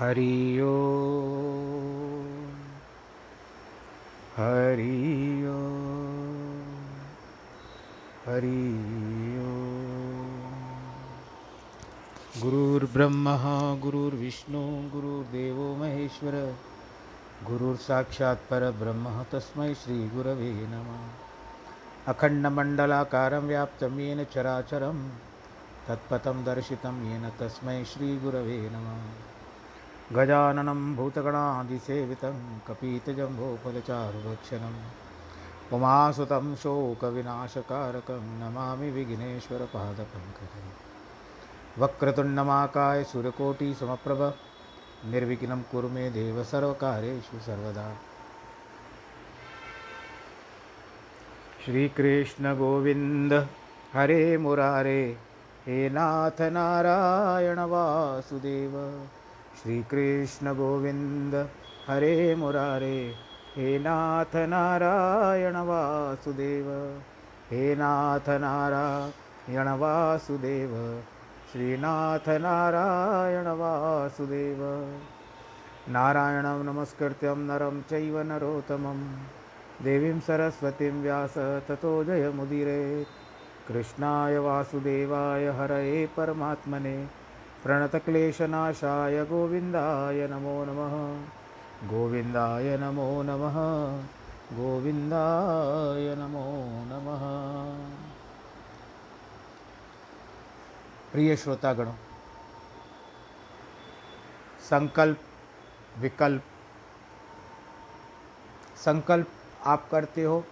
हरि हरि हरि ओ गुरुर्ब्रह्मा, गुरुर्विष्णु, गुरुर्देवो महेश्वर, गुरुर्साक्षात् परब्रह्म, तस्मै श्रीगुरवे नमः। अखण्डमण्डलाकारं व्याप्तं येन चराचरं, तत्पथं दर्शितं येन तस्मै श्रीगुरवे नमः। गजाननं भूतगणादिसेवितं कपीतजम्भोफलचारुभक्षणम् उमासुतं शोकविनाशकारकं नमामि विघ्नेश्वरपादपङ्कजं वक्रतुण्डमाकाय सूर्यकोटिसमप्रभ, निर्विघ्नं कुरु मे देव सर्वकार्येषु सर्वदा। श्रीकृष्णगोविन्द, हरे मुरारे, हे नाथ नारायण वासुदेव। श्रीकृष्णगोविन्द। हरे मुरारे, हे नाथ नारायण वासुदेव। हे नाथ नारायण वासुदेव, श्रीनाथ नारायण वासुदेव। नारायणं नमस्कृत्यं नरं चैव नरोत्तमं देवीं सरस्वतीं व्यास ततो जयमुदीरेत् कृष्णाय वासुदेवाय हरये परमात्मने। प्रणतक्लेशनाशाय गोविन्दाय नमो नमः। गोविन्दाय नमो नमः। गोविन्दाय नमो नमः। प्रिय श्रोतागणों, संकल्प, विकल्प, संकल्प आप करते हो,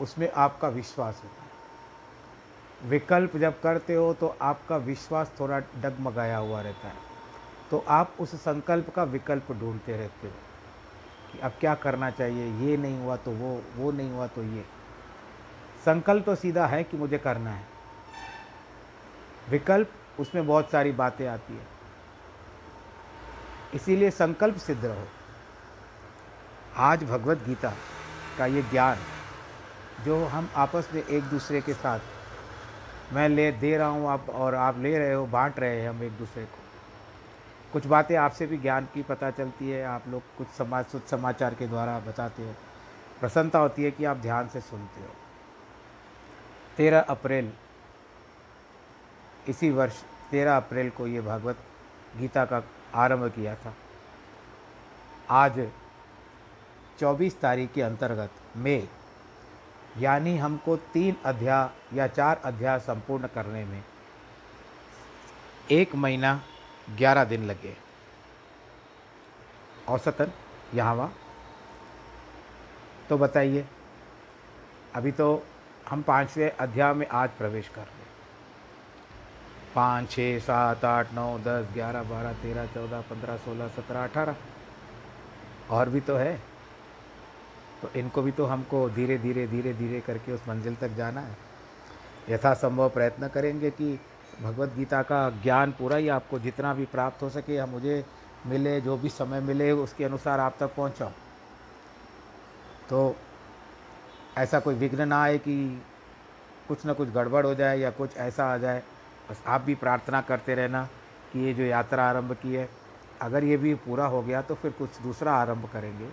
उसमें आपका विश्वास होता है। विकल्प जब करते हो तो आपका विश्वास थोड़ा डगमगाया हुआ रहता है। तो आप उस संकल्प का विकल्प ढूंढते रहते हो कि अब क्या करना चाहिए, ये नहीं हुआ तो वो वो नहीं हुआ तो ये। संकल्प तो सीधा है कि मुझे करना है। विकल्प, उसमें बहुत सारी बातें आती है। इसीलिए संकल्प सिद्ध रहो। आज भगवत गीता का ये ज्ञान, जो हम आपस में एक दूसरे के साथ मैं ले, दे रहा हूँ आप और आप ले रहे हो, बांट रहे हैं हम एक दूसरे को। कुछ बातें आपसे भी ज्ञान की पता चलती है, आप लोग कुछ समाज सुध समाचार के द्वारा बताते हो। प्रसन्नता होती है कि आप ध्यान से सुनते हो। तेरह अप्रैल, इसी वर्ष, तेरह अप्रैल को ये भागवत गीता का आरंभ किया था। आज चौबीस तारीख के अंतर्गत में यानी हमको तीन अध्याय या चार अध्याय संपूर्ण करने में एक महीना ग्यारह दिन लगे। औसतन यहाँ वहाँ तो बताइए, अभी तो हम पाँचवें अध्याय में आज प्रवेश कर रहे पाँच, छः, सात, आठ, नौ, दस, ग्यारह, बारह, तेरह, चौदह, पंद्रह, सोलह, सत्रह, अठारह। और भी तो है। तो इनको भी तो हमको धीरे धीरे धीरे धीरे करके उस मंजिल तक जाना है। यथासंभव प्रयत्न करेंगे कि भगवत गीता का ज्ञान पूरा ही आपको जितना भी प्राप्त हो सके, या मुझे मिले, जो भी समय मिले, उसके अनुसार आप तक पहुँचाओ तो ऐसा कोई विघ्न ना आए कि कुछ ना कुछ गड़बड़ हो जाए, या कुछ ऐसा आ जाए, बस आप भी प्रार्थना करते रहना कि ये जो यात्रा आरंभ की है, अगर ये भी पूरा हो गया तो फिर कुछ दूसरा आरंभ करेंगे।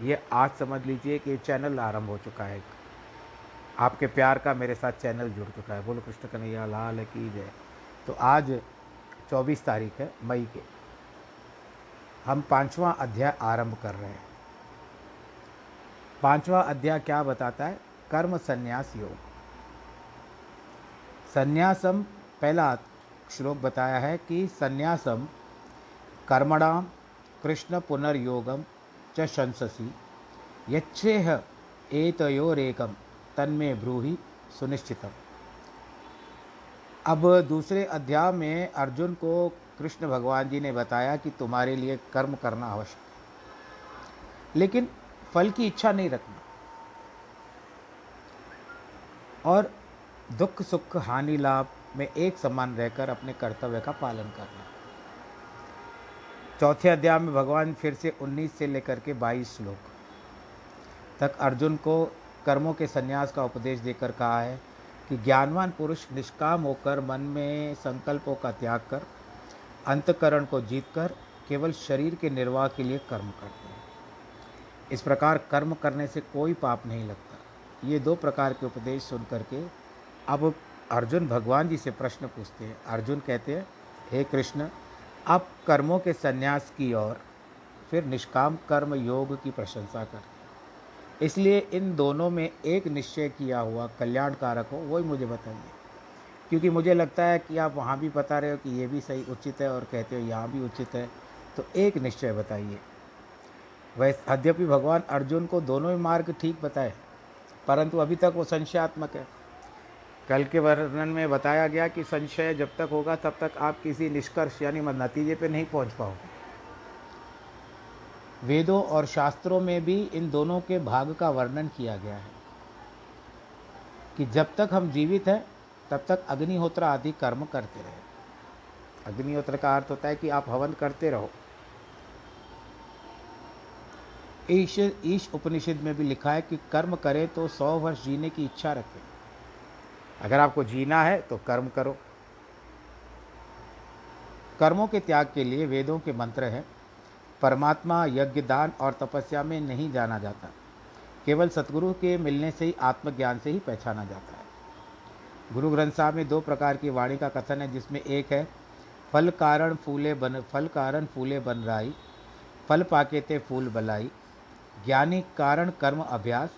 ये आज समझ लीजिए कि चैनल आरंभ हो चुका है। आपके प्यार का मेरे साथ चैनल जुड़ चुका है। बोलो कृष्ण कन्हैया, लाल की जय। तो आज 24 तारीख है, मई के। हम पांचवा अध्याय आरंभ कर रहे हैं। पांचवा अध्याय क्या बताता है? कर्म संन्यास योग। संन्यासम, पहला श्लोक बताया है कि संन्यासम कर्मणाम कृष्ण पुनर्योगम च शंससी यच्छेह एतयोरेकम तन्मे ब्रूहि सुनिश्चितम। अब दूसरे अध्याय में अर्जुन को कृष्ण भगवान जी ने बताया कि तुम्हारे लिए कर्म करना आवश्यक है। लेकिन फल की इच्छा नहीं रखना। और दुख सुख हानि लाभ में एक समान रहकर अपने कर्तव्य का पालन करना। चौथे अध्याय में भगवान फिर से 19 से लेकर के 22 श्लोक तक अर्जुन को कर्मों के संन्यास का उपदेश देकर कहा है कि ज्ञानवान पुरुष निष्काम होकर मन में संकल्पों का त्याग कर, अंतकरण को जीतकर केवल शरीर के निर्वाह के लिए कर्म करते हैं। इस प्रकार कर्म करने से कोई पाप नहीं लगता। ये दो प्रकार के उपदेश सुन करके अब अर्जुन भगवान जी से प्रश्न पूछते हैं। अर्जुन कहते हैं, हे कृष्ण आप कर्मों के संन्यास की ओर, फिर निष्काम कर्म योग की प्रशंसा कर। इसलिए इन दोनों में एक निश्चय किया हुआ कल्याणकारक हो, वही मुझे बताइए। क्योंकि मुझे लगता है कि आप वहाँ भी बता रहे हो कि ये भी सही उचित है और कहते हो यहाँ भी उचित है तो एक निश्चय बताइए। वैसे यद्यपि भगवान अर्जुन को दोनों ही मार्ग ठीक बताए, परंतु अभी तक वो संशयात्मक है। कल के वर्णन में बताया गया कि संशय जब तक होगा, तब तक आप किसी निष्कर्ष यानी नतीजे पे नहीं पहुँच पाओगे। वेदों और शास्त्रों में भी इन दोनों के भाग का वर्णन किया गया है कि जब तक हम जीवित हैं, तब तक अग्निहोत्र आदि कर्म करते रहे। अग्निहोत्र का अर्थ होता है कि आप हवन करते रहो। ईश ईश उपनिषद में भी लिखा है कि कर्म करें तो सौ वर्ष जीने की इच्छा रखें। अगर आपको जीना है तो कर्म करो। कर्मों के त्याग के लिए वेदों के मंत्र हैं। परमात्मा यज्ञ, दान और तपस्या में नहीं जाना जाता। केवल सतगुरु के मिलने से ही आत्मज्ञान से ही पहचाना जाता है। गुरु ग्रंथ साहब में दो प्रकार की वाणी का कथन है, जिसमें एक है, फल कारण फूले बन, फल कारण फूले बन राई फल पाके ते फूल बलाई, ज्ञानी कारण कर्म अभ्यास,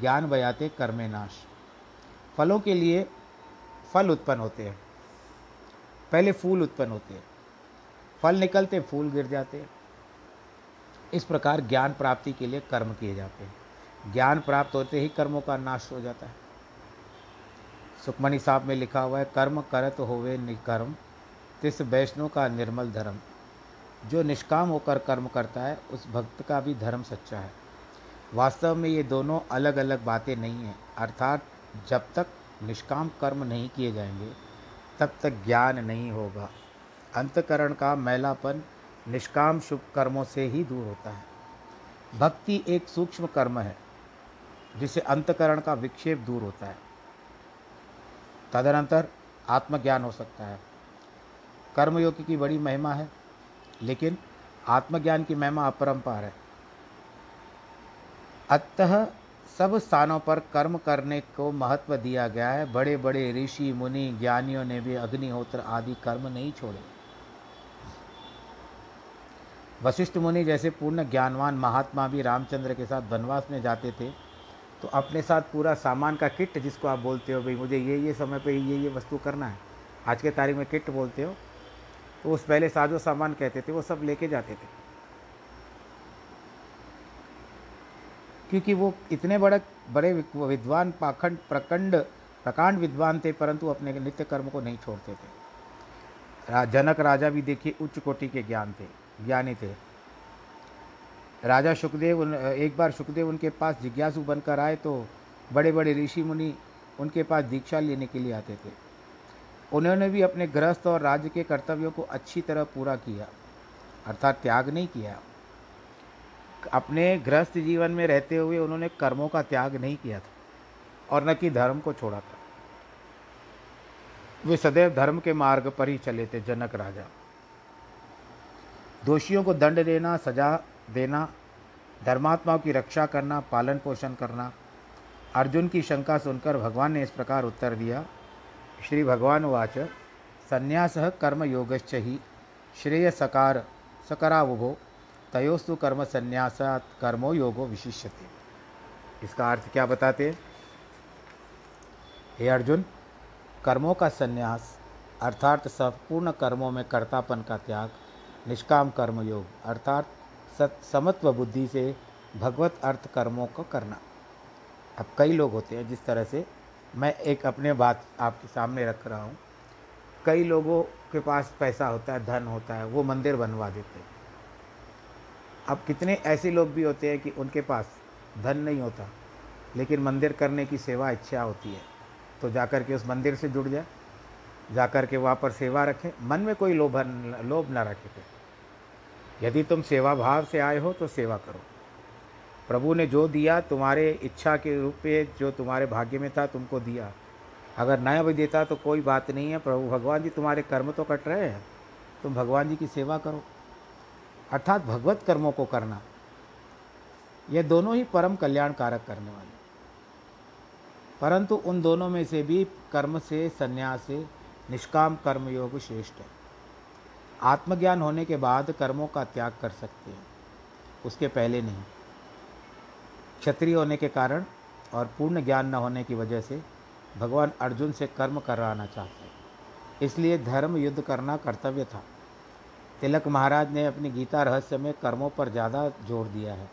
ज्ञान बयाते कर्मे नाश। फलों के लिए फल उत्पन्न होते हैं। पहले फूल उत्पन्न होते हैं। फल निकलते, फूल गिर जाते हैं। इस प्रकार ज्ञान प्राप्ति के लिए कर्म किए जाते हैं। ज्ञान प्राप्त होते ही कर्मों का नाश हो जाता है। सुखमणि साहब में लिखा हुआ है, कर्म करत होवे निकर्म, तिस वैष्णव का निर्मल धर्म। जो निष्काम होकर कर्म करता है, उस भक्त का भी धर्म सच्चा है। वास्तव में ये दोनों अलग अलग बातें नहीं हैं। अर्थात जब तक निष्काम कर्म नहीं किए जाएँगे, तब तक ज्ञान नहीं होगा। अंतकरण का मैलापन निष्काम शुभ कर्मों से ही दूर होता है। भक्ति एक सूक्ष्म कर्म है, जिसे अंतकरण का विक्षेप दूर होता है। तदनंतर आत्मज्ञान हो सकता है। कर्मयोग की बड़ी महिमा है, लेकिन आत्मज्ञान की महिमा अपरंपार है। अतः सब स्थानों पर कर्म करने को महत्व दिया गया है। बड़े बड़े ऋषि, मुनि, ज्ञानियों ने भी अग्निहोत्र आदि कर्म नहीं छोड़े। वशिष्ठ मुनि जैसे पूर्ण ज्ञानवान महात्मा भी रामचंद्र के साथ वनवास में जाते थे तो अपने साथ पूरा सामान का किट जिसको आप बोलते हो, भाई, मुझे ये ये समय पे ये ये वस्तु करना है। आज के तारीख में किट बोलते हो? तो उस पहले साजो सामान कहते थे, वो सब लेके जाते थे। क्योंकि वो इतने बड़े बड़े विद्वान पाखंड प्रखंड प्रकांड विद्वान थे परंतु अपने नित्य कर्म को नहीं छोड़ते थे। रा, जनक राजा भी देखिए उच्च कोटि के ज्ञान थे ज्ञानी थे। राजा सुखदेव एक बार सुखदेव उनके पास जिज्ञासु बनकर आए तो बड़े बड़े ऋषि मुनि उनके पास दीक्षा लेने के लिए आते थे। उन्होंने भी अपने गृहस्थ और राज्य के कर्तव्यों को अच्छी तरह पूरा किया अर्थात त्याग नहीं किया। अपने गृहस्थ जीवन में रहते हुए उन्होंने कर्मों का त्याग नहीं किया था और न कि धर्म को छोड़ा था। वे सदैव धर्म के मार्ग पर ही चले थे, जनक राजा। दोषियों को दंड देना, सजा देना, धर्मात्माओं की रक्षा करना, पालन पोषण करना, अर्जुन की शंका सुनकर भगवान ने इस प्रकार उत्तर दिया, श्री भगवान वाच संन्यास कर्म योगश्च ही श्रेय सकार सकरावुभो तयोस्तु कर्म संन्यासात कर्मो योगो विशिष्यते। इसका अर्थ क्या बताते हे? अर्जुन, कर्मों का संन्यास, अर्थात संपूर्ण कर्मों में कर्तापन का त्याग, निष्काम कर्म योग अर्थात सत, समत्व बुद्धि से भगवत अर्थ कर्मों को करना। अब कई लोग होते हैं जिस तरह से मैं एक अपने बात आपके सामने रख रहा हूँ। कई लोगों के पास पैसा होता है, धन होता है, वो मंदिर बनवा देते हैं। अब कितने ऐसे लोग भी होते हैं कि उनके पास धन नहीं होता, लेकिन मंदिर करने की सेवा इच्छा होती है। तो जाकर के उस मंदिर से जुड़ जाए, जाकर के वहाँ पर सेवा रखें। मन में कोई लोभ लोभ ना रखे यदि तुम सेवा भाव से आए हो तो सेवा करो। प्रभु ने जो दिया तुम्हारे इच्छा के रूप में, जो तुम्हारे भाग्य में था, तुमको दिया। अगर नया भी देता तो कोई बात नहीं है। प्रभु, भगवान जी तुम्हारे कर्म तो कट रहे हैं। तुम भगवान जी की सेवा करो। अर्थात भगवत कर्मों को करना। ये दोनों ही परम कल्याण कारक करने वाले। परंतु उन दोनों में से भी कर्म से, संन्यास से, निष्काम कर्म योग श्रेष्ठ है। आत्मज्ञान होने के बाद कर्मों का त्याग कर सकते हैं। उसके पहले नहीं। क्षत्रिय होने के कारण और पूर्ण ज्ञान न होने की वजह से भगवान अर्जुन से कर्म कराना चाहते हैं। इसलिए धर्म युद्ध करना कर्तव्य था। तिलक महाराज ने अपनी गीता रहस्य में कर्मों पर ज़्यादा ज़ोर दिया है।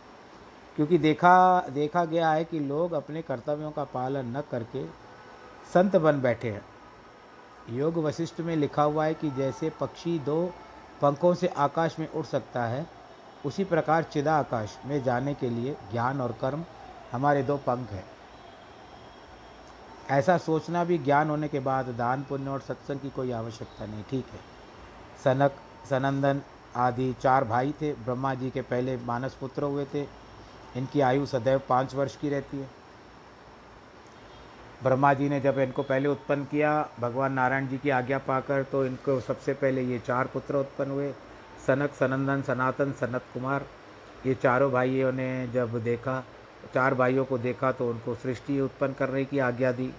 क्योंकि देखा देखा गया है कि लोग अपने कर्तव्यों का पालन न करके संत बन बैठे हैं। योग वशिष्ठ में लिखा हुआ है कि जैसे पक्षी दो पंखों से आकाश में उड़ सकता है, उसी प्रकार चिदा आकाश में जाने के लिए ज्ञान और कर्म हमारे दो पंख हैं। ऐसा सोचना भी ज्ञान होने के बाद दान पुण्य और सत्संग की कोई आवश्यकता नहीं, ठीक है। सनक सनंदन आदि चार भाई थे। ब्रह्मा जी के पहले मानस पुत्र हुए थे। इनकी आयु सदैव पाँच वर्ष की रहती है। ब्रह्मा जी ने जब इनको पहले उत्पन्न किया, भगवान नारायण जी की आज्ञा पाकर तो इनको सबसे पहले ये चार पुत्र उत्पन्न हुए। सनक, सनंदन, सनातन, सनत कुमार। ये चारों भाइयों ने जब देखा, चार भाइयों को देखा तो उनको सृष्टि उत्पन्न करने की आज्ञा दी।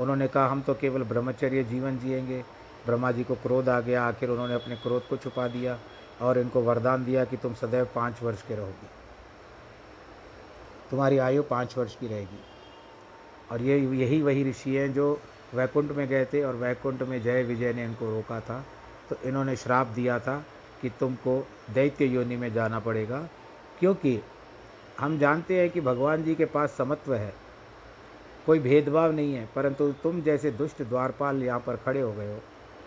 उन्होंने कहा, हम तो केवल ब्रह्मचर्य जीवन जिएँगे। ब्रह्मा जी को क्रोध आ गया, आखिर उन्होंने अपने क्रोध को छुपा दिया और इनको वरदान दिया कि तुम सदैव पाँच वर्ष के रहोगे। तुम्हारी आयु पाँच वर्ष की रहेगी। और ये, यही वही ऋषि हैं जो वैकुंठ में गए थे और वैकुंठ में जय विजय ने इनको रोका था। तो इन्होंने श्राप दिया था कि तुमको दैत्य योनि में जाना पड़ेगा, क्योंकि हम जानते हैं कि भगवान जी के पास समत्व है, कोई भेदभाव नहीं है, परंतु तुम जैसे दुष्ट द्वारपाल यहाँ पर खड़े हो गए हो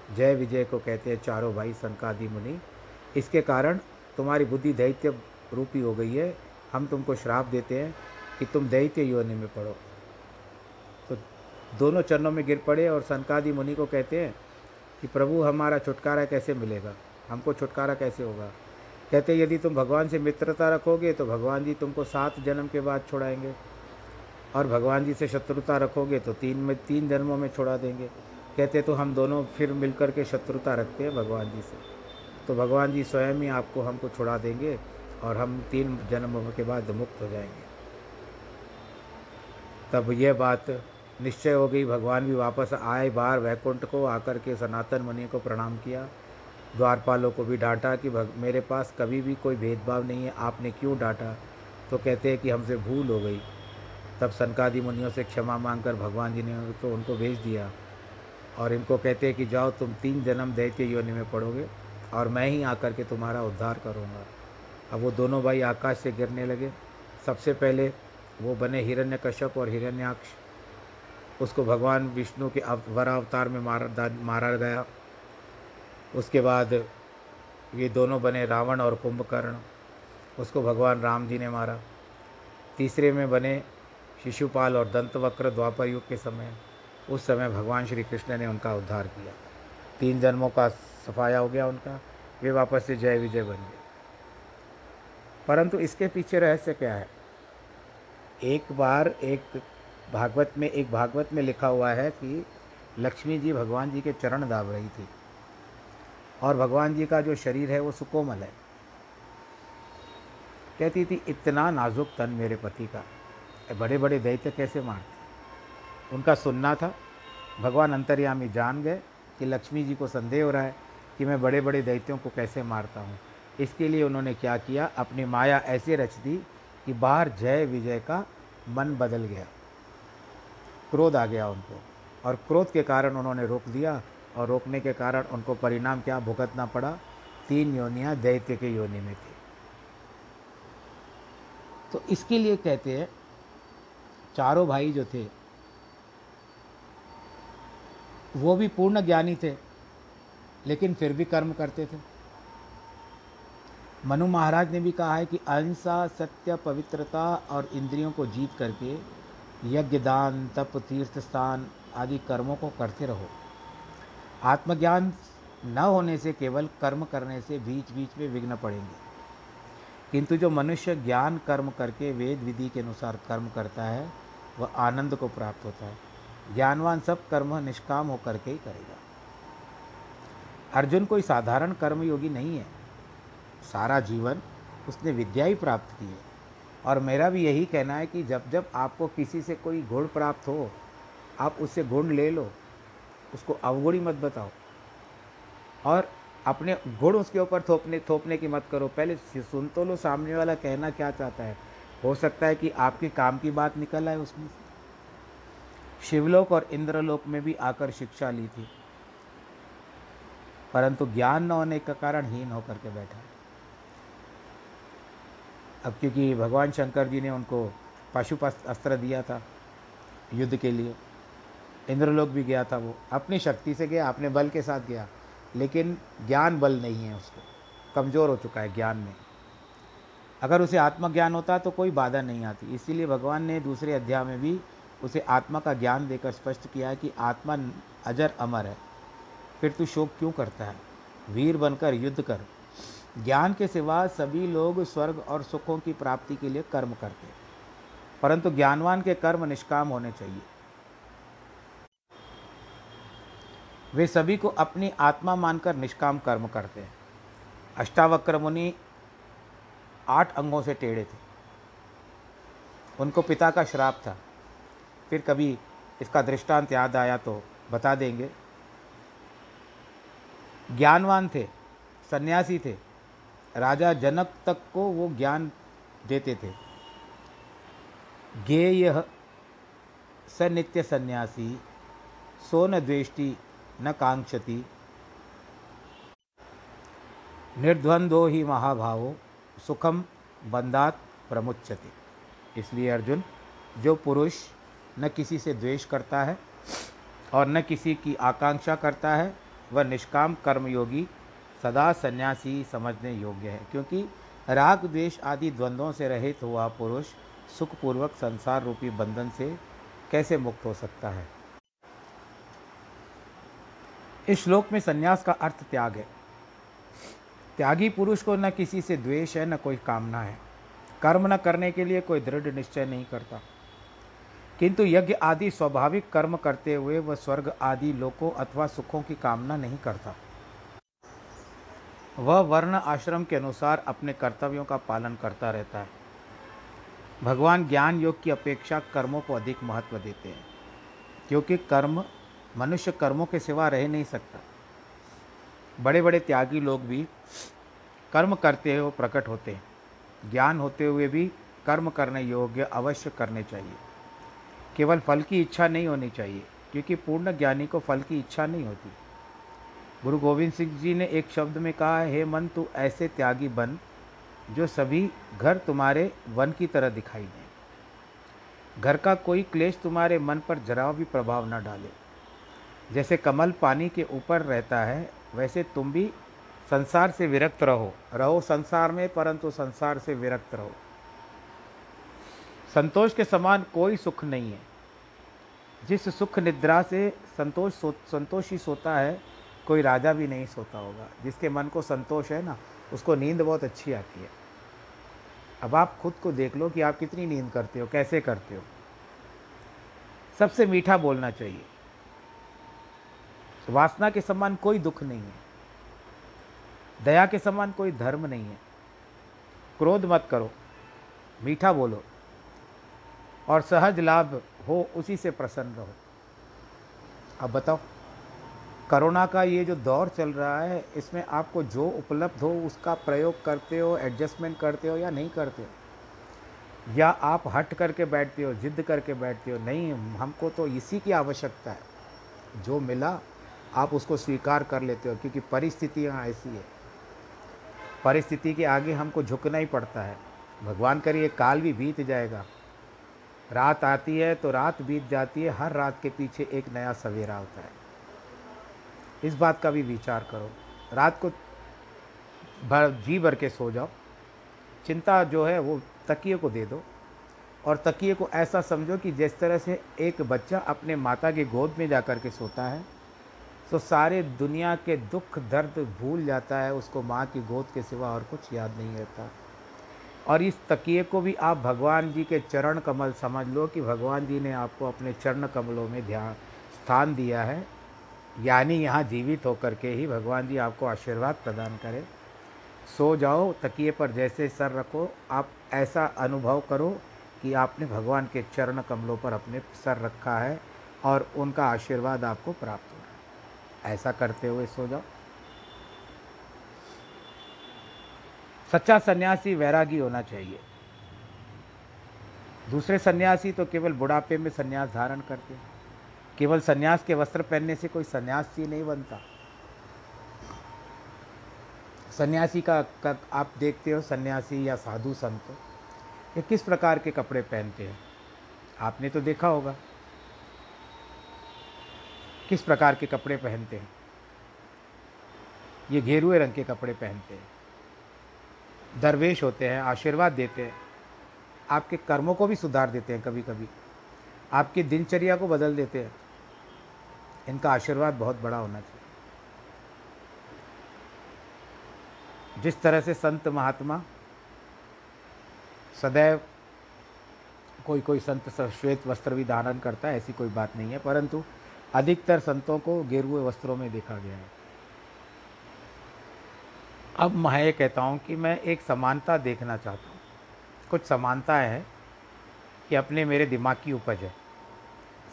जय विजय को कहते हैं, चारों भाई संकादि मुनि, इसके कारण तुम्हारी बुद्धि दैत्य रूपी हो गई है। हम तुमको श्राप देते हैं कि तुम दैत्य योनि में पढ़ो तो दोनों चरणों में गिर पड़े और संकादि मुनि को कहते हैं कि, प्रभु, हमारा छुटकारा कैसे मिलेगा? हमको छुटकारा कैसे होगा? कहते यदि तुम भगवान से मित्रता रखोगे तो भगवान जी तुमको सात जन्म के बाद छुड़ाएँगे और भगवान जी से शत्रुता रखोगे तो तीन में, तीन जन्मों में छुड़ा देंगे। कहते तो हम दोनों फिर मिलकर के शत्रुता रखते हैं भगवान जी से। तो भगवान जी स्वयं ही आपको हमको छुड़ा देंगे और हम तीन जन्मों के बाद मुक्त हो जाएँगे। तब यह बात निश्चय हो गई। भगवान भी वापस आए बाहर वैकुंठ को आकर के सनातन मुनि को प्रणाम किया। द्वारपालों को भी डांटा कि भग, मेरे पास कभी भी कोई भेदभाव नहीं है, आपने क्यों डांटा? तो कहते हैं कि हमसे भूल हो गई। तब सनकादि मुनियों से क्षमा मांगकर भगवान जी ने तो उनको भेज दिया। और इनको कहते हैं कि जाओ तुम तीन जन्म दैत्य योनि में पढ़ोगे और मैं ही आकर के तुम्हारा उद्धार करूँगा। अब वो दोनों भाई आकाश से गिरने लगे। सबसे पहले वो बने हिरण्य कश्यप और हिरण्याक्ष। उसको भगवान विष्णु के वर अवतार में मारा मारा गया। उसके बाद ये दोनों बने रावण और कुंभकर्ण। उसको भगवान राम जी ने मारा। तीसरे में बने शिशुपाल और दंतवक्र द्वापर युग के समय। उस समय भगवान श्री कृष्ण ने उनका उद्धार किया। तीन जन्मों का सफाया हो गया उनका, वे वापस से जय विजय बन गए। परंतु इसके पीछे रहस्य क्या है? एक बार एक भागवत में, एक भागवत में लिखा हुआ है कि लक्ष्मी जी भगवान जी के चरण दाब रही थी और भगवान जी का जो शरीर है वो सुकोमल है। कहती थी, इतना नाजुक तन मेरे पति का बड़े बड़े दैत्य कैसे मारते? उनका सुनना था। भगवान अंतर्यामी जान गए कि लक्ष्मी जी को संदेह हो रहा है कि मैं बड़े बड़े दैत्यों को कैसे मारता हूँ। इसके लिए उन्होंने क्या किया? अपनी माया ऐसे रच दी कि बाहर जय विजय का मन बदल गया। क्रोध आ गया उनको और क्रोध के कारण उन्होंने रोक दिया और रोकने के कारण उनको परिणाम क्या? भुगतना पड़ा। तीन योनियाँ दैत्य के योनि में थी। तो इसके लिए कहते हैं, चारों भाई जो थे वो भी पूर्ण ज्ञानी थे, लेकिन फिर भी कर्म करते थे। मनु महाराज ने भी कहा है कि अहिंसा, सत्य, पवित्रता और इंद्रियों को जीत करके यज्ञ, दान, तप, तीर्थ, स्थान आदि कर्मों को करते रहो। आत्मज्ञान न होने से केवल कर्म करने से बीच बीच में विघ्न पड़ेंगे। किंतु जो मनुष्य ज्ञान, कर्म करके वेद विधि के अनुसार कर्म करता है, वह आनंद को प्राप्त होता है। ज्ञानवान सब कर्म निष्काम होकर के ही करेगा। अर्जुन कोई साधारण कर्मयोगी नहीं है। सारा जीवन उसने विद्या ही प्राप्त की है। और मेरा भी यही कहना है कि जब जब आपको किसी से कोई गुण प्राप्त हो, आप उससे गुण ले लो, उसको अवगुणी मत बताओ। और अपने गुण उसके ऊपर थोपने थोपने की मत करो। पहले सुन तो लो, सामने वाला कहना क्या चाहता है? हो सकता है कि आपके काम की बात निकल आए उसमें शिवलोक और इंद्रलोक में भी आकर शिक्षा ली थी। परंतु ज्ञान न होने का कारण हीन होकर के बैठा। अब क्योंकि भगवान शंकर जी ने उनको पशु अस्त्र दिया था युद्ध के लिए, इंद्रलोक भी गया था वो। अपनी शक्ति से गया, अपने बल के साथ गया, लेकिन ज्ञान बल नहीं है उसको। कमज़ोर हो चुका है ज्ञान में। अगर उसे आत्मज्ञान होता तो कोई बाधा नहीं आती। इसीलिए भगवान ने दूसरे अध्याय में भी उसे आत्मा का ज्ञान देकर स्पष्ट किया है कि आत्मा अजर अमर है। फिर तू शोक क्यों करता है? वीर बनकर युद्ध कर। ज्ञान के सिवा सभी लोग स्वर्ग और सुखों की प्राप्ति के लिए कर्म करते। परंतु ज्ञानवान के कर्म निष्काम होने चाहिए। वे सभी को अपनी आत्मा मानकर निष्काम कर्म करते हैं। अष्टावक्र मुनि आठ अंगों से टेढ़े थे। उनको पिता का श्राप था। फिर कभी इसका दृष्टांत याद आया तो बता देंगे। ज्ञानवान थे, सन्यासी थे। राजा जनक तक को वो ज्ञान देते थे। ज्ञेय स नित्य सन्यासी, सो न द्वेष्टि, न कांक्षति। निर्द्वंदो ही महाभावो सुखम बंदात प्रमुचते इसलिए अर्जुन, जो पुरुष न किसी से द्वेष करता है और न किसी की आकांक्षा करता है, वह निष्काम कर्मयोगी सदा सन्यासी समझने योग्य है। क्योंकि राग, द्वेष आदि द्वंद्वों से रहित हुआ पुरुष सुखपूर्वक संसार रूपी बंधन से कैसे मुक्त हो सकता है? इस श्लोक में संन्यास का अर्थ त्याग है। त्यागी पुरुष को न किसी से द्वेष है, न कोई कामना है। कर्म न करने के लिए कोई दृढ़ निश्चय नहीं करता। किंतु यज्ञ आदि स्वाभाविक कर्म करते हुए वह स्वर्ग आदि लोकों अथवा सुखों की कामना नहीं करता। वह वर्ण आश्रम के अनुसार अपने कर्तव्यों का पालन करता रहता है। भगवान ज्ञान योग की अपेक्षा कर्मों को अधिक महत्व देते हैं, क्योंकि कर्म मनुष्य कर्मों के सिवा रह नहीं सकता। बड़े बड़े त्यागी लोग भी कर्म करते हुए प्रकट होते हैं। ज्ञान होते हुए भी कर्म करने योग्य अवश्य करने चाहिए। केवल फल की इच्छा नहीं होनी चाहिए, क्योंकि पूर्ण ज्ञानी को फल की इच्छा नहीं होती। गुरु गोविंद सिंह जी ने एक शब्द में कहा, है मन, तू ऐसे त्यागी बन, जो सभी घर तुम्हारे वन की तरह दिखाई दें। घर का कोई क्लेश तुम्हारे मन पर जरा भी प्रभाव न डाले। जैसे कमल पानी के ऊपर रहता है, वैसे तुम भी संसार से विरक्त रहो। रहो संसार में, परंतु संसार से विरक्त रहो। संतोष के समान कोई सुख नहीं है। जिस सुख निद्रा से संतोष सो, संतोषी सोता है, कोई राजा भी नहीं सोता होगा। जिसके मन को संतोष है ना, उसको नींद बहुत अच्छी आती है। अब आप खुद को देख लो कि आप कितनी नींद करते हो, कैसे करते हो। सबसे मीठा बोलना चाहिए। वासना के समान कोई दुख नहीं है। दया के समान कोई धर्म नहीं है। क्रोध मत करो। मीठा बोलो। और सहज लाभ हो, उसी से प्रसन्न रहो। अब बताओ, कोरोना का ये जो दौर चल रहा है, इसमें आपको जो उपलब्ध हो, उसका प्रयोग करते हो एडजस्टमेंट करते हो या नहीं करते हो? या आप हट करके बैठते हो, जिद करके बैठते हो? नहीं, हमको तो इसी की आवश्यकता है। जो मिला, आप उसको स्वीकार कर लेते हो, क्योंकि परिस्थितियाँ ऐसी है। परिस्थिति के आगे हमको झुकना ही पड़ता है। भगवान करिए, काल भी बीत जाएगा। रात आती है तो रात बीत जाती है, हर रात के पीछे एक नया सवेरा होता है। इस बात का भी विचार करो। रात को भर, जी भर के सो जाओ। चिंता जो है वो तकिए को दे दो और तकिए को ऐसा समझो कि जिस तरह से एक बच्चा अपने माता की गोद में जा कर के सोता है तो सारे दुनिया के दुख दर्द भूल जाता है, उसको माँ की गोद के सिवा और कुछ याद नहीं रहता। और इस तकिए को भी आप भगवान जी के चरण कमल समझ लो कि भगवान जी ने आपको अपने चरण कमलों में ध्यान, स्थान दिया है। यानी यहाँ जीवित होकर के ही भगवान जी आपको आशीर्वाद प्रदान करें। सो जाओ, तकिए पर जैसे सर रखो, आप ऐसा अनुभव करो कि आपने भगवान के चरण कमलों पर अपने सर रखा है और उनका आशीर्वाद आपको प्राप्त हो ऐसा करते हुए सो जाओ। सच्चा सन्यासी वैरागी होना चाहिए। दूसरे सन्यासी तो केवल बुढ़ापे में सन्यास धारण करते हैं। केवल सन्यास के वस्त्र पहनने से कोई सन्यासी नहीं बनता। सन्यासी का, का आप देखते हो सन्यासी या साधु संत ये किस प्रकार के कपड़े पहनते हैं? आपने तो देखा होगा। किस प्रकार के कपड़े पहनते हैं? ये घेरुए रंग के कपड़े पहनते हैं। दरवेश होते हैं, आशीर्वाद देते हैं, आपके कर्मों को भी सुधार देते हैं कभी कभी आपकी दिनचर्या को बदल देते हैं। इनका आशीर्वाद बहुत बड़ा होना चाहिए। जिस तरह से संत महात्मा सदैव कोई कोई संत श्वेत वस्त्र भी धारण करता है, ऐसी कोई बात नहीं है, परंतु अधिकतर संतों को गेरुए वस्त्रों में देखा गया है। अब मैं ये कहता हूँ कि मैं एक समानता देखना चाहता हूँ। कुछ समानताएँ हैं कि अपने मेरे दिमाग की उपज है,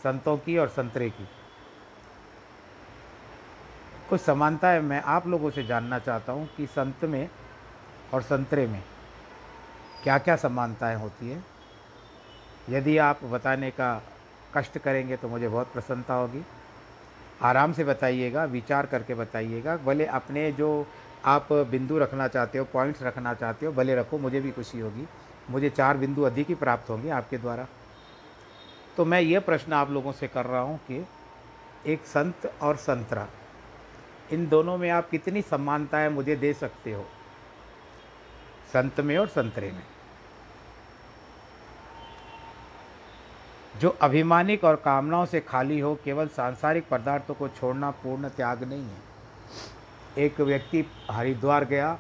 संतों की और संतरे की। कुछ समानताएँ मैं आप लोगों से जानना चाहता हूँ कि संत में और संतरे में क्या क्या समानताएँ होती है। यदि आप बताने का कष्ट करेंगे तो मुझे बहुत प्रसन्नता होगी। आराम से बताइएगा, विचार करके बताइएगा, भले अपने जो आप बिंदु रखना चाहते हो पॉइंट्स रखना चाहते हो, भले रखो, मुझे भी खुशी होगी। मुझे चार बिंदु अधिक ही प्राप्त होंगे आपके द्वारा। तो मैं ये प्रश्न आप लोगों से कर रहा हूँ कि एक संत और संतरा, इन दोनों में आप कितनी समानताएँ मुझे दे सकते हो? संत में और संतरे में। जो अभिमानिक और कामनाओं से खाली हो, केवल सांसारिक पदार्थों को छोड़ना, पूर्ण त्याग नहीं है। एक व्यक्ति हरिद्वार गया।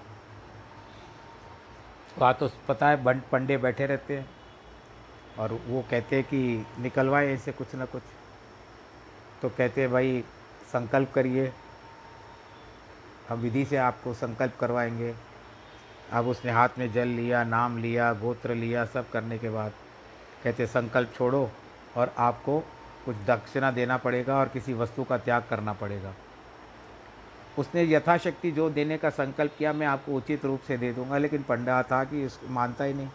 वहाँ तो पता है बंट पंडे बैठे रहते हैं और वो कहते हैं कि निकलवाएँ ऐसे कुछ ना कुछ। तो कहते हैं, भाई, संकल्प करिए। हम विधि से आपको संकल्प करवाएँगे। अब उसने हाथ में जल लिया, नाम लिया, गोत्र लिया, सब करने के बाद कहते संकल्प छोड़ो और आपको कुछ दक्षिणा देना पड़ेगा और किसी वस्तु का त्याग करना पड़ेगा। उसने यथाशक्ति जो देने का संकल्प किया, मैं आपको उचित रूप से दे दूँगा। लेकिन पंडा था कि उस मानता ही नहीं।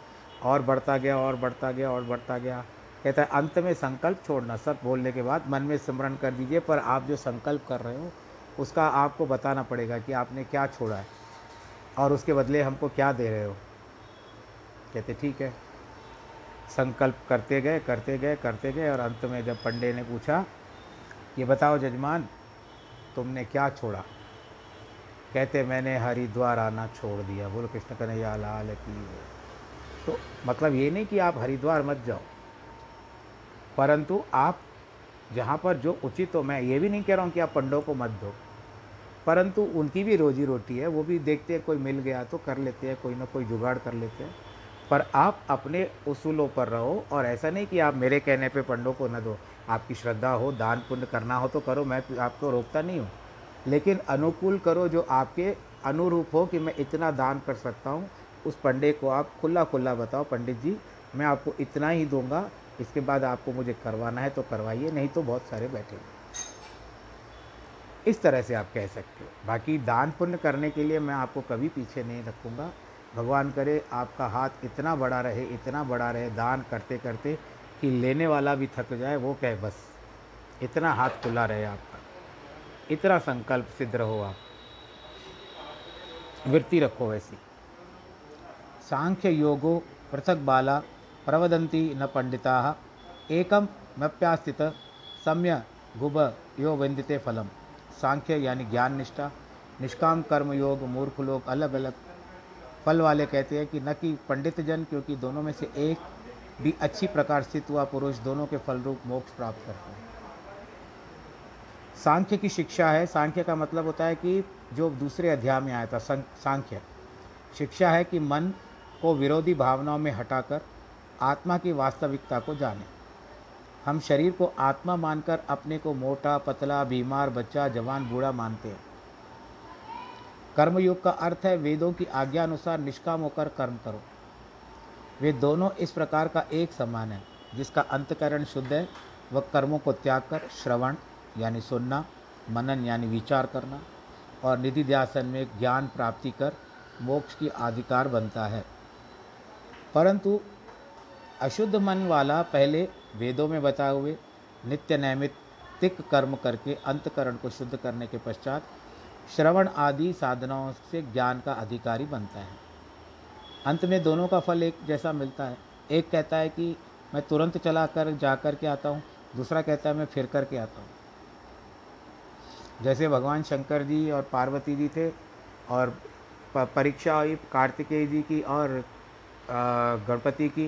और बढ़ता गया, और बढ़ता गया, और बढ़ता गया। कहता है, अंत में संकल्प छोड़ना सब बोलने के बाद, मन में स्मरण कर दीजिए, पर आप जो संकल्प कर रहे हो, उसका आपको बताना पड़ेगा कि आपने क्या छोड़ा है। और उसके बदले हमको क्या दे रहे हो? कहते, ठीक है। संकल्प करते गए करते गए करते गए। और अंत में जब पंडे ने पूछा, ये बताओ जजमान तुमने क्या छोड़ा? कहते, मैंने हरिद्वार आना छोड़ दिया। बोलो, कृष्ण कन्हैया, लाल की तो मतलब ये नहीं कि आप हरिद्वार मत जाओ, परंतु आप जहाँ पर जो उचित हो, मैं ये भी नहीं कह रहा हूँ कि आप पंडों को मत दो, परंतु उनकी भी रोजी रोटी है, वो भी देखते हैं, कोई मिल गया तो कर लेते हैं, कोई ना कोई जुगाड़ कर लेते हैं, पर आप अपने उसूलों पर रहो और ऐसा नहीं कि आप मेरे कहने पे पंडों को न दो, आपकी श्रद्धा हो, दान पुण्य करना हो तो करो, मैं आपको रोकता नहीं हूँ। लेकिन अनुकूल करो जो आपके अनुरूप हो कि मैं इतना दान कर सकता हूँ। उस पंडे को आप खुला खुला बताओ, पंडित जी, मैं आपको इतना ही दूँगा, इसके बाद आपको मुझे करवाना है तो करवाइए, नहीं तो बहुत सारे बैठे इस तरह से आप कह सकते हो। बाकी दान पुण्य करने के लिए मैं आपको कभी पीछे नहीं रखूँगा। भगवान करे, आपका हाथ इतना बड़ा रहे, इतना बड़ा रहे, दान करते करते कि लेने वाला भी थक जाए, वो कहे बस, इतना हाथ खुला रहे आपका इतना संकल्प सिद्ध रहो आप। वृत्ति रखो वैसी। सांख्य योगो पृथक बाला प्रवदंती न पंडिता एकम मप्यास्थित सम्य गुब यो वंदिते फलम। सांख्य यानी ज्ञान निष्ठा। निष्काम कर्म योग मूर्ख लोग अलग अलग। फल वाले कहते हैं कि न कि पंडित जन क्योंकि दोनों में से एक भी अच्छी प्रकार स्थित हुआ पुरुष दोनों के फल रूप मोक्ष प्राप्त करते हैं। सांख्य की शिक्षा है। सांख्य का मतलब होता है कि जो दूसरे अध्याय में आया था सांख्य। शिक्षा है कि मन को विरोधी भावनाओं में हटाकर आत्मा की वास्तविकता को जाने। हम शरीर को आत्मा मानकर अपने को मोटा, पतला, बीमार, बच्चा, जवान, बूढ़ा मानते हैं। कर्मयोग का अर्थ है वेदों की आज्ञा अनुसार निष्काम होकर कर्म करो। वे दोनों इस प्रकार का एक समान है, जिसका अंतकरण शुद्ध है वह कर्मों को त्याग कर श्रवण यानी सुनना, मनन यानी विचार करना और निधि ध्यासन में ज्ञान प्राप्ति कर मोक्ष की अधिकार बनता है। परंतु अशुद्ध मन वाला पहले वेदों में बताए हुए नित्य नैमित्तिक कर्म करके अंतकरण को शुद्ध करने के पश्चात श्रवण आदि साधनाओं से ज्ञान का अधिकारी बनता है। अंत में दोनों का फल एक जैसा मिलता है। एक कहता है कि मैं तुरंत चला कर जा कर के आता हूँ, दूसरा कहता है मैं फिर कर के आता हूँ। जैसे भगवान शंकर जी और पार्वती जी थे और परीक्षा हुई कार्तिकेय जी की और गणपति की,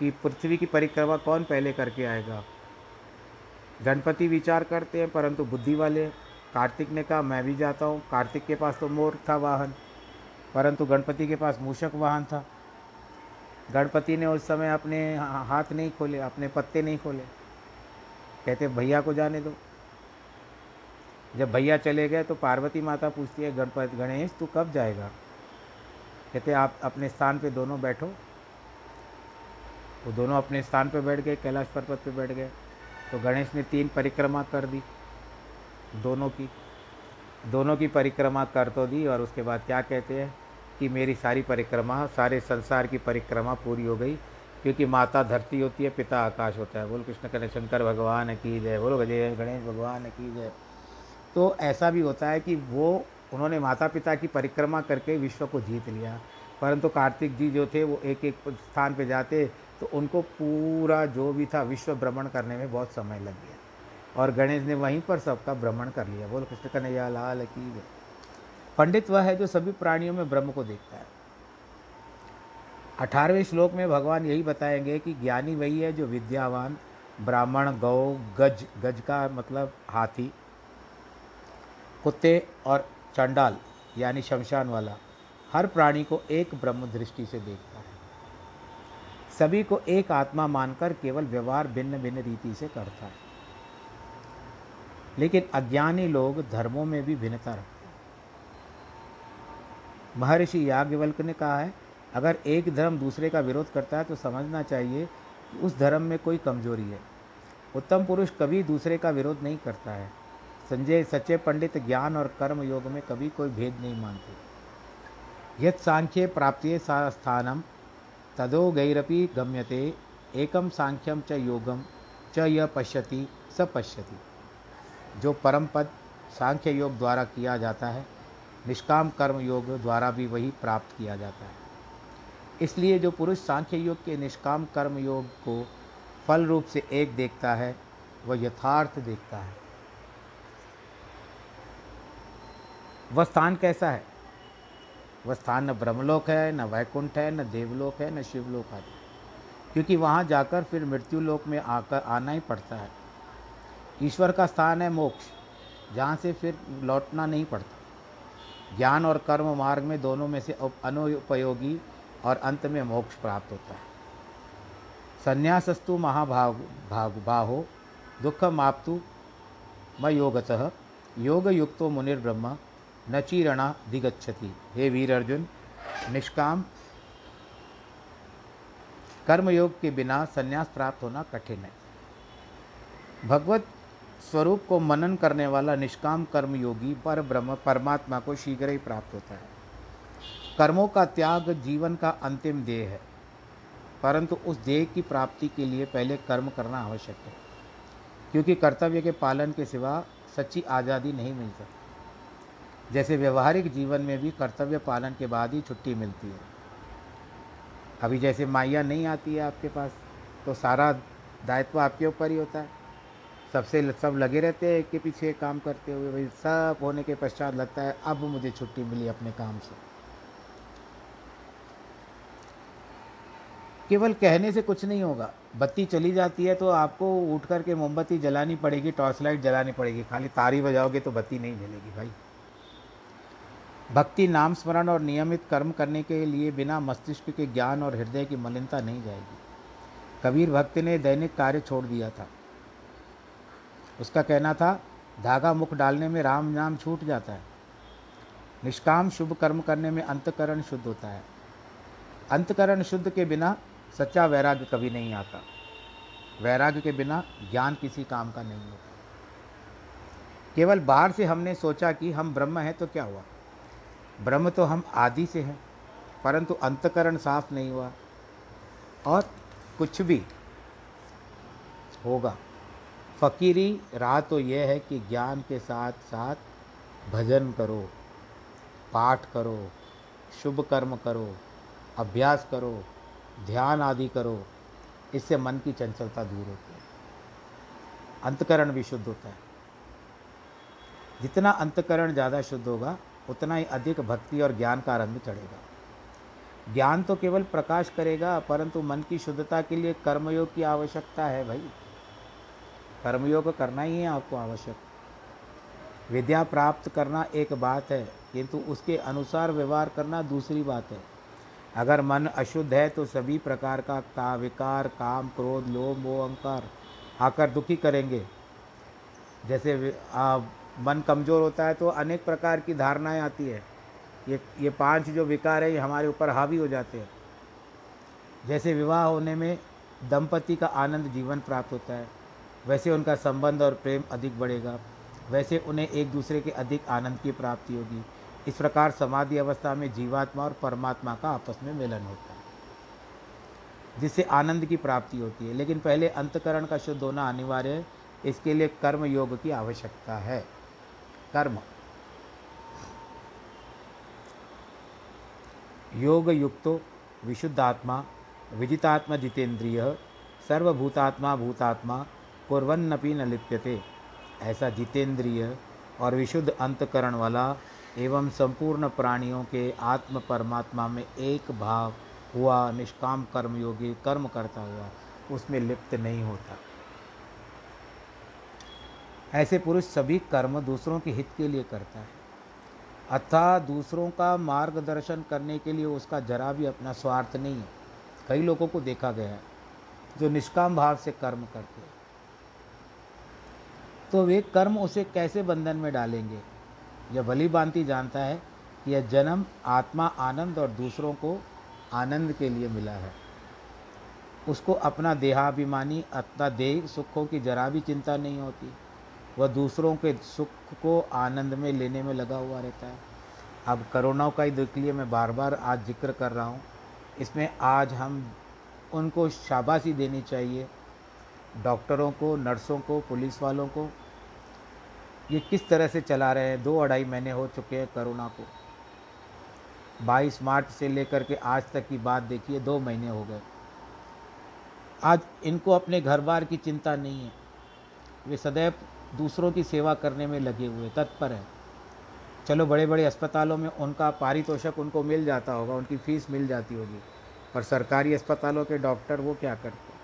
कि पृथ्वी की परिक्रमा कौन पहले करके आएगा? गणपति विचार करते हैं, परंतु बुद्धि वाले, कार्तिक ने कहा, मैं भी जाता हूँ। कार्तिक के पास तो मोर था वाहन, परंतु गणपति के पास मूषक वाहन था। गणपति ने उस समय अपने हाथ नहीं खोले, अपने पत्ते नहीं खोले। कहते, भैया को जाने दो। जब भैया चले गए तो पार्वती माता पूछती है गणपति गणेश, तू कब जाएगा? कहते आप अपने स्थान पे दोनों बैठो। वो दोनों अपने स्थान पे बैठ गए, कैलाश पर्वत पे बैठ गए। तो गणेश ने तीन परिक्रमा कर दी, दोनों की। दोनों की परिक्रमा कर तो दी और उसके बाद क्या कहते हैं कि मेरी सारी परिक्रमा, सारे संसार की परिक्रमा पूरी हो गई, क्योंकि माता धरती होती है, पिता आकाश होता है। बोल, कृष्ण कन्या, शंकर भगवान की जय, बोलो गजय गणेश भगवान की जय। तो ऐसा भी होता है कि वो, उन्होंने माता पिता की परिक्रमा करके विश्व को जीत लिया। परंतु कार्तिक जी जो थे, वो एक एक स्थान पे जाते तो उनको पूरा जो भी था विश्व भ्रमण करने में बहुत समय लग गया। और गणेश ने वहीं पर सबका भ्रमण कर लिया। बोलो, कृष्ण कन्हैया, लाल की पंडित वह है जो सभी प्राणियों में ब्रह्म को देखता है। अठारहवें श्लोक में भगवान यही बताएँगे कि ज्ञानी वही है जो विद्यावान ब्राह्मण, गौ, गज गज का मतलब हाथी कुत्ते और चंडाल, यानी शमशान वाला, हर प्राणी को एक ब्रह्म दृष्टि से देखता है। सभी को एक आत्मा मानकर केवल व्यवहार भिन्न भिन्न रीति से करता है। लेकिन अज्ञानी लोग धर्मों में भी भिन्नता रखते हैं। महर्षि याज्ञवल्क ने कहा है, अगर एक धर्म दूसरे का विरोध करता है तो समझना चाहिए कि उस धर्म में कोई कमज़ोरी है। उत्तम पुरुष कभी दूसरे का विरोध नहीं करता है। संजय, सच्चे पंडित, ज्ञान और कर्म योग में कभी कोई भेद नहीं मानते। यद सांख्य प्राप्ति स्थानम, तदो गैरपि गम्यते एकम सांख्यम च योगम च यह पश्यति, स पश्यति। जो परम पद सांख्य योग द्वारा किया जाता है, निष्काम कर्म योग द्वारा भी वही प्राप्त किया जाता है। इसलिए जो पुरुष सांख्य योग के निष्काम कर्म योग को फल रूप से एक देखता है, वह यथार्थ देखता है। वह स्थान कैसा है? वह स्थान न ब्रह्मलोक है, न वैकुंठ है, न देवलोक है, न शिवलोक आदि। क्योंकि वहाँ जाकर फिर मृत्यु लोक में आकर आना ही पड़ता है। ईश्वर का स्थान है मोक्ष, जहाँ से फिर लौटना नहीं पड़ता। ज्ञान और कर्म मार्ग में दोनों में से अनुपयोगी और अंत में मोक्ष प्राप्त होता है। संन्यासस्तु महाभाग, भाग, बाहो दुख माप्तु म योगतः योग युक्तो मुनिर्ब्रह्म न चीरणा दिगच्छति। हे वीर अर्जुन निष्काम। कर्मयोग के बिना संन्यास प्राप्त होना कठिन है। भगवत स्वरूप को मनन करने वाला निष्काम कर्मयोगी पर ब्रह्म, परमात्मा को शीघ्र ही प्राप्त होता है। कर्मों का त्याग जीवन का अंतिम देह है। परंतु उस देह की प्राप्ति के लिए पहले कर्म करना आवश्यक है। क्योंकि कर्तव्य के पालन के सिवा सच्ची आज़ादी नहीं मिल सकती। जैसे व्यवहारिक जीवन में भी कर्तव्य पालन के बाद ही छुट्टी मिलती है। अभी जैसे माइया नहीं आती है आपके पास तो सारा दायित्व आपके ऊपर ही होता है। सबसे सब लगे रहते हैं के पीछे काम करते हुए भाई सब होने के पश्चात लगता है, अब मुझे छुट्टी मिली अपने काम से। केवल कहने से कुछ नहीं होगा। बत्ती चली जाती है तो आपको उठ करके मोमबत्ती जलानी पड़ेगी, टॉर्च लाइट जलानी पड़ेगी। खाली तारी बजाओगे तो बत्ती नहीं जलेगी भाई। भक्ति, नाम स्मरण और नियमित कर्म करने के लिए बिना मस्तिष्क के ज्ञान और हृदय की मलिनता नहीं जाएगी। कबीर भक्त ने दैनिक कार्य छोड़ दिया था। उसका कहना था, धागा मुख डालने में राम नाम छूट जाता है। निष्काम शुभ कर्म करने में अंतकरण शुद्ध होता है। अंतकरण शुद्ध के बिना सच्चा वैराग्य कभी नहीं आता। वैराग्य के बिना ज्ञान किसी काम का नहीं होता। केवल बाहर से हमने सोचा कि हम ब्रह्म हैं तो क्या हुआ? ब्रह्म तो हम आदि से हैं, परंतु अंतकरण साफ़ नहीं हुआ और कुछ भी होगा। फकीरी, राह तो यह है कि ज्ञान के साथ साथ भजन करो, पाठ करो, शुभ कर्म करो, अभ्यास करो, ध्यान आदि करो, इससे मन की चंचलता दूर होती है। अंतकरण भी शुद्ध होता है। जितना अंतकरण ज़्यादा शुद्ध होगा उतना ही अधिक भक्ति और ज्ञान का रंग चढ़ेगा। ज्ञान तो केवल प्रकाश करेगा परंतु मन की शुद्धता के लिए कर्मयोग की आवश्यकता है भाई। कर्मयोग करना ही है आपको आवश्यक। विद्या प्राप्त करना एक बात है किंतु उसके अनुसार व्यवहार करना दूसरी बात है। अगर मन अशुद्ध है तो सभी प्रकार का का विकार काम क्रोध लोभ मोह अहंकार आकर दुखी करेंगे। जैसे आ, मन कमज़ोर होता है तो अनेक प्रकार की धारणाएँ आती है। ये ये पाँच जो विकार है, ये हमारे ऊपर हावी हो जाते हैं। जैसे विवाह होने में दंपति का आनंद जीवन प्राप्त होता है, वैसे उनका संबंध और प्रेम अधिक बढ़ेगा, वैसे उन्हें एक दूसरे के अधिक आनंद की प्राप्ति होगी। इस प्रकार समाधि अवस्था में जीवात्मा और परमात्मा का आपस में मिलन होता है, जिससे आनंद की प्राप्ति होती है। लेकिन पहले अंतकरण का शुद्ध होना अनिवार्य है, इसके लिए कर्म योग की आवश्यकता है। कर्म। योग युक्तो विशुद्धात्मा विजितात्मा जितेंद्रिय, सर्वभूतात्मा, भूतात्मा कुरन्नपि न लिप्यते। ऐसा जितेंद्रिय और विशुद्ध अंतकरण वाला एवं संपूर्ण प्राणियों के आत्म परमात्मा में एक भाव हुआ निष्काम कर्म योगी कर्म करता हुआ, उसमें लिप्त नहीं होता। ऐसे पुरुष सभी कर्म दूसरों के हित के लिए करता है। अतः दूसरों का मार्गदर्शन करने के लिए उसका जरा भी अपना स्वार्थ नहीं है। कई लोगों को देखा गया है, जो निष्काम भाव से कर्म करते हैं। तो वे कर्म उसे कैसे बंधन में डालेंगे? यह भली भांति जानता है कि यह जन्म, आत्मा, आनंद और दूसरों को आनंद के लिए मिला है। उसको अपना देहाभिमानी, अपना देह सुखों की जरा भी चिंता नहीं होती। वह दूसरों के सुख को आनंद में, लेने में लगा हुआ रहता है। अब करोना का ही देख लिए मैं बार बार आज ज़िक्र कर रहा हूँ। इसमें आज हम उनको शाबाशी देनी चाहिए। डॉक्टरों को, नर्सों को, पुलिस वालों को। ये किस तरह से चला रहे हैं? दो अढ़ाई महीने हो चुके हैं कोरोना को। बाईस मार्च से लेकर के आज तक की बात देखिए, दो महीने हो गए। आज इनको अपने घर बार की चिंता नहीं है। वे सदैव दूसरों की सेवा करने में लगे हुए, तत्पर हैं। चलो बड़े बड़े अस्पतालों में उनका पारितोषक उनको मिल जाता होगा, उनकी फ़ीस मिल जाती होगी। पर सरकारी अस्पतालों के डॉक्टर वो क्या करते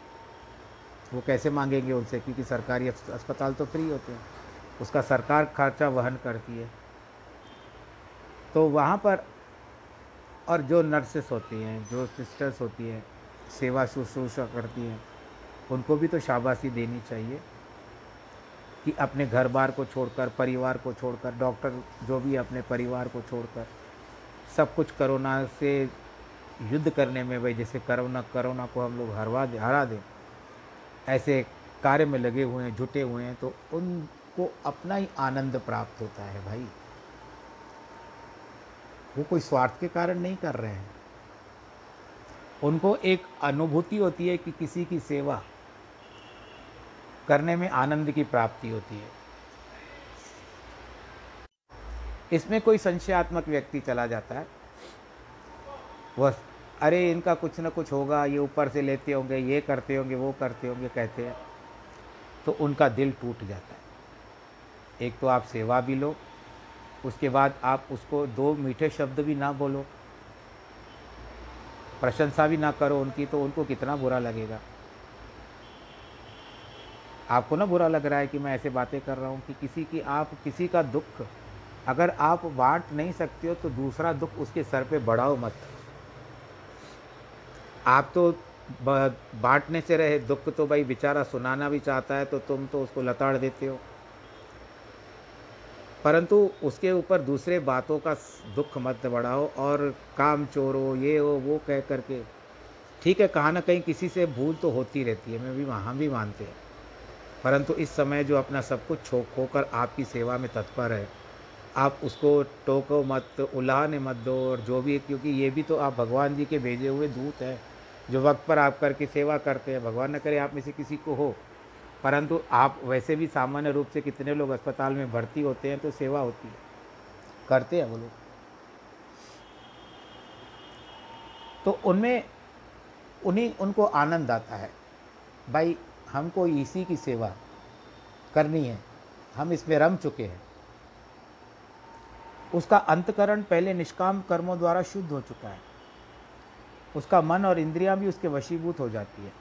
वो कैसे मांगेंगे उनसे? क्योंकि सरकारी अस्पताल तो फ्री होते हैं। उसका सरकार खर्चा वहन करती है। तो वहाँ पर और जो नर्सेस होती हैं, जो सिस्टर्स होती हैं, सेवा शुश्रूषा करती हैं, उनको भी तो शाबाशी देनी चाहिए। कि अपने घर बार को छोड़कर, परिवार को छोड़कर, डॉक्टर जो भी अपने परिवार को छोड़कर, सब कुछ करोना से युद्ध करने में भाई, जैसे करोना करोना को हम लोग हरवा दे, हरा दें। ऐसे कार्य में लगे हुए हैं, जुटे हुए हैं तो उनको अपना ही आनंद प्राप्त होता है भाई। वो कोई स्वार्थ के कारण नहीं कर रहे हैं। उनको एक अनुभूति होती है कि किसी की सेवा करने में आनंद की प्राप्ति होती है। इसमें कोई संशयात्मक व्यक्ति चला जाता है। वह, अरे, इनका कुछ ना कुछ होगा, ये ऊपर से लेते होंगे, ये करते होंगे, वो करते होंगे, कहते हैं। तो उनका दिल टूट जाता है। एक तो आप सेवा भी लो, उसके बाद आप उसको दो मीठे शब्द भी ना बोलो। प्रशंसा भी ना करो उनकी तो उनको कितना बुरा लगेगा। आपको ना बुरा लग रहा है कि मैं ऐसे बातें कर रहा हूँ कि किसी की, आप किसी का दुख, अगर आप बांट नहीं सकते हो तो दूसरा दुख उसके सर पे बढ़ाओ मत। आप तो बांटने से रहे, दुख तो भाई बेचारा सुनाना भी चाहता है तो तुम तो उसको लताड़ देते हो। परंतु उसके ऊपर दूसरे बातों का दुख मत बढ़ाओ और काम चोर हो ये हो, वो कह करके। ठीक है, कहाँ ना कहीं किसी से भूल तो होती रहती है, मैं भी, हम भी मानते हैं। परंतु इस समय जो अपना सब कुछ छो खोकर आपकी सेवा में तत्पर है, आप उसको टोको मत, उलाहने मत दो और जो भी, क्योंकि ये भी तो आप भगवान जी के भेजे हुए दूत हैं, जो वक्त पर आप करके सेवा करते हैं। भगवान न करे आप में से किसी को हो, परंतु आप वैसे भी सामान्य रूप से कितने लोग अस्पताल में भर्ती होते हैं तो सेवा होती है। करते हैं वो लोग। तो उनमें, उन्हीं, उनको आनंद आता है। भाई हमको इसी की सेवा करनी है। हम इसमें रम चुके हैं। उसका अंतकरण पहले निष्काम कर्मों द्वारा शुद्ध हो चुका है। उसका मन और इंद्रियाँ भी उसके वशीभूत हो जाती है।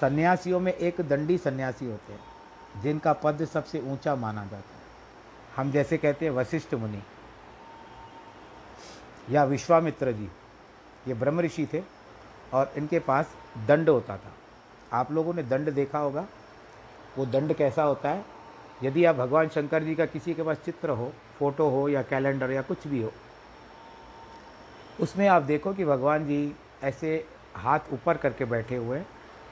सन्यासियों में एक दंडी सन्यासी होते हैं, जिनका पद सबसे ऊँचा माना जाता है। हम जैसे कहते हैं वशिष्ठ मुनि या विश्वामित्र जी। ये ब्रह्म ऋषि थे और इनके पास दंड होता था। आप लोगों ने दंड देखा होगा। वो दंड कैसा होता है? यदि आप भगवान शंकर जी का किसी के पास चित्र हो, फ़ोटो हो या कैलेंडर या कुछ भी हो, उसमें आप देखो कि भगवान जी ऐसे हाथ ऊपर करके बैठे हुए हैं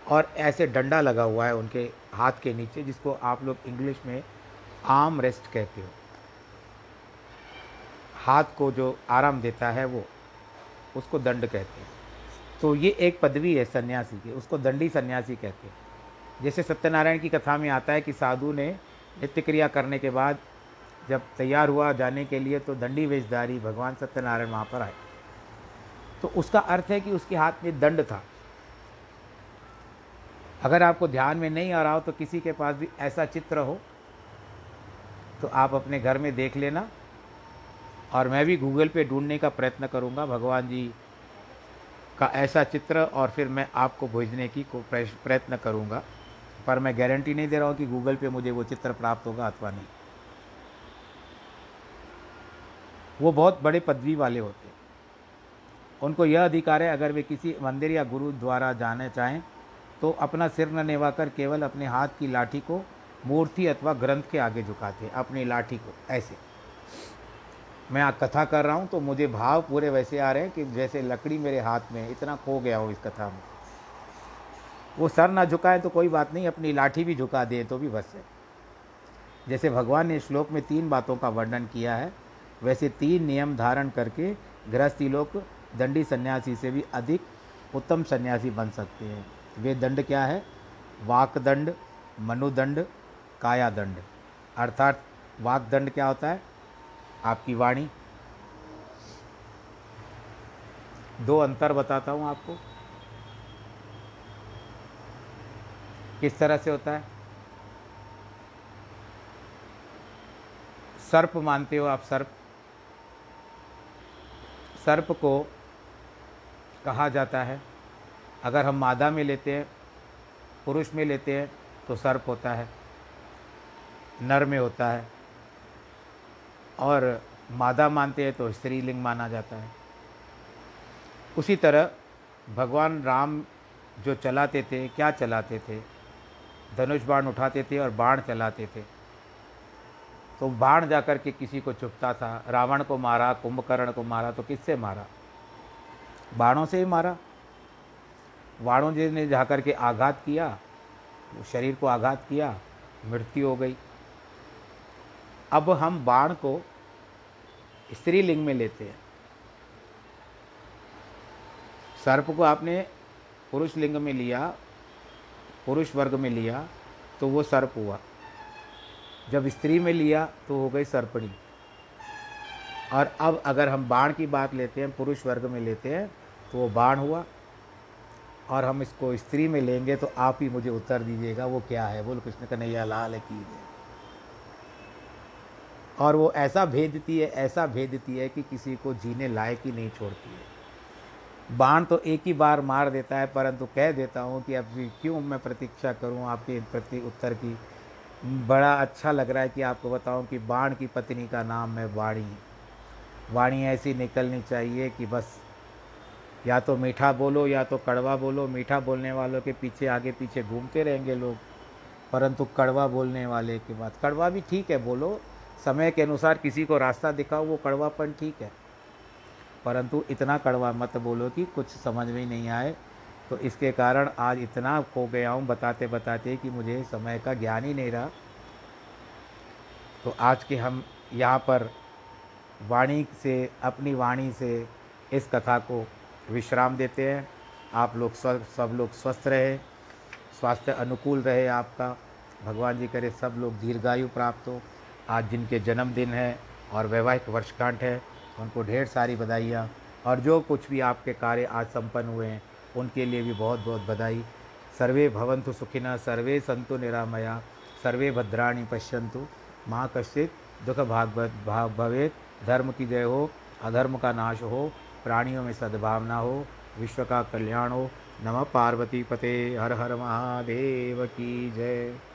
और ऐसे डंडा लगा हुआ है उनके हाथ के नीचे, जिसको आप लोग इंग्लिश में आर्म रेस्ट कहते हो। हाथ को जो आराम देता है वो, उसको दंड कहते हैं। तो ये एक पदवी है सन्यासी की, उसको दंडी सन्यासी कहते हैं। जैसे सत्यनारायण की कथा में आता है कि साधु ने नित्य क्रिया करने के बाद जब तैयार हुआ जाने के लिए तो दंडी वेशधारी भगवान सत्यनारायण वहाँ पर आए। तो उसका अर्थ है कि उसके हाथ में दंड था। अगर आपको ध्यान में नहीं आ रहा हो तो किसी के पास भी ऐसा चित्र हो तो आप अपने घर में देख लेना। और मैं भी गूगल पे ढूँढने का प्रयत्न करूँगा। भगवान जी का ऐसा चित्र और फिर मैं आपको भेजने की को प्रयत्न करूँगा। पर मैं गारंटी नहीं दे रहा हूँ कि गूगल पे मुझे वो चित्र प्राप्त होगा अथवा नहीं। वो बहुत बड़े पदवी वाले होते उनको यह अधिकार है, अगर वे किसी मंदिर या गुरु द्वारा जाने चाहें तो अपना सिर न निभाकर केवल अपने हाथ की लाठी को मूर्ति अथवा ग्रंथ के आगे झुकाते अपनी लाठी को, ऐसे। मैं कथा कर रहा हूँ तो मुझे भाव पूरे वैसे आ रहे हैं कि जैसे लकड़ी मेरे हाथ में इतना खो गया हो इस कथा में। वो सर ना झुकाए तो कोई बात नहीं, अपनी लाठी भी झुका दे तो भी बस है। जैसे भगवान ने श्लोक में तीन बातों का वर्णन किया है, वैसे तीन नियम धारण करके गृहस्थी लोग दंडी सन्यासी से भी अधिक उत्तम सन्यासी बन सकते हैं। वे दंड क्या है? वाकदंड, मनुदंड, कायादंड। अर्थात वाकदंड क्या होता है? आपकी वाणी। दो अंतर बताता हूँ आपको। किस तरह से होता है? सर्प मानते हो आप सर्प? सर्प को कहा जाता है, अगर हम मादा में लेते हैं, पुरुष में लेते हैं तो सर्प होता है, नर में होता है। और मादा मानते हैं तो स्त्रीलिंग माना जाता है। उसी तरह भगवान राम जो चलाते थे, क्या चलाते थे? धनुष बाण उठाते थे और बाण चलाते थे। तो बाण जाकर के किसी को चुपता था, रावण को मारा, कुंभकर्ण को मारा तो किससे मारा? बाणों से ही मारा। बाणों जी ने जाकर के आघात किया, शरीर को आघात किया, मृत्यु हो गई। अब हम बाण को स्त्रीलिंग में लेते हैं। सर्प को आपने पुरुष लिंग में लिया, पुरुष वर्ग में लिया तो वो सर्प हुआ। जब स्त्री में लिया तो हो गई सर्पणी। और अब अगर हम बाण की बात लेते हैं, पुरुष वर्ग में लेते हैं तो वो बाण हुआ। और हम इसको स्त्री में लेंगे तो आप ही मुझे उत्तर दीजिएगा, वो क्या है? बोल, कृष्ण कन्हैया, लाल की है। और वो ऐसा भेदती है, ऐसा भेदती है कि किसी को जीने लायक ही नहीं छोड़ती है। बाण तो एक ही बार मार देता है, परंतु कह देता हूँ कि अब क्यों मैं प्रतीक्षा करूँ आपके प्रति उत्तर की? बड़ा अच्छा लग रहा है कि आपको बताऊँ कि बाण की पत्नी का नाम है वाणी। वाणी ऐसी निकलनी चाहिए कि बस या तो मीठा बोलो या तो कड़वा बोलो। मीठा बोलने वालों के पीछे आगे पीछे घूमते रहेंगे लोग, परंतु कड़वा बोलने वाले के बाद। कड़वा भी ठीक है, बोलो समय के अनुसार किसी को रास्ता दिखाओ, वो कड़वापन ठीक है। परंतु इतना कड़वा मत बोलो कि कुछ समझ में नहीं आए। तो इसके कारण आज इतना खो गया हूँ बताते बताते कि मुझे समय का ज्ञान ही नहीं रहा। तो आज के हम यहाँ पर वाणी से, अपनी वाणी से इस कथा को विश्राम देते हैं। आप लोग स्व, सब लोग स्वस्थ रहे, स्वास्थ्य अनुकूल रहे आपका। भगवान जी करे सब लोग दीर्घायु प्राप्त हो। आज जिनके जन्मदिन है और वैवाहिक वर्षगांठ है, उनको ढेर सारी बधाइयाँ और जो कुछ भी आपके कार्य आज संपन्न हुए हैं, उनके लिए भी बहुत बहुत बधाई। सर्वे भवंतु सुखिना सर्वे संतु निरामया, सर्वे भद्राणी पश्यंतु माँ कश्चित दुख भाग भाग भवे धर्म की जय हो, अधर्म का नाश हो, प्राणियों में सद्भावना हो, विश्व का कल्याण हो। नमः पार्वती पते, हर हर महादेव की जय।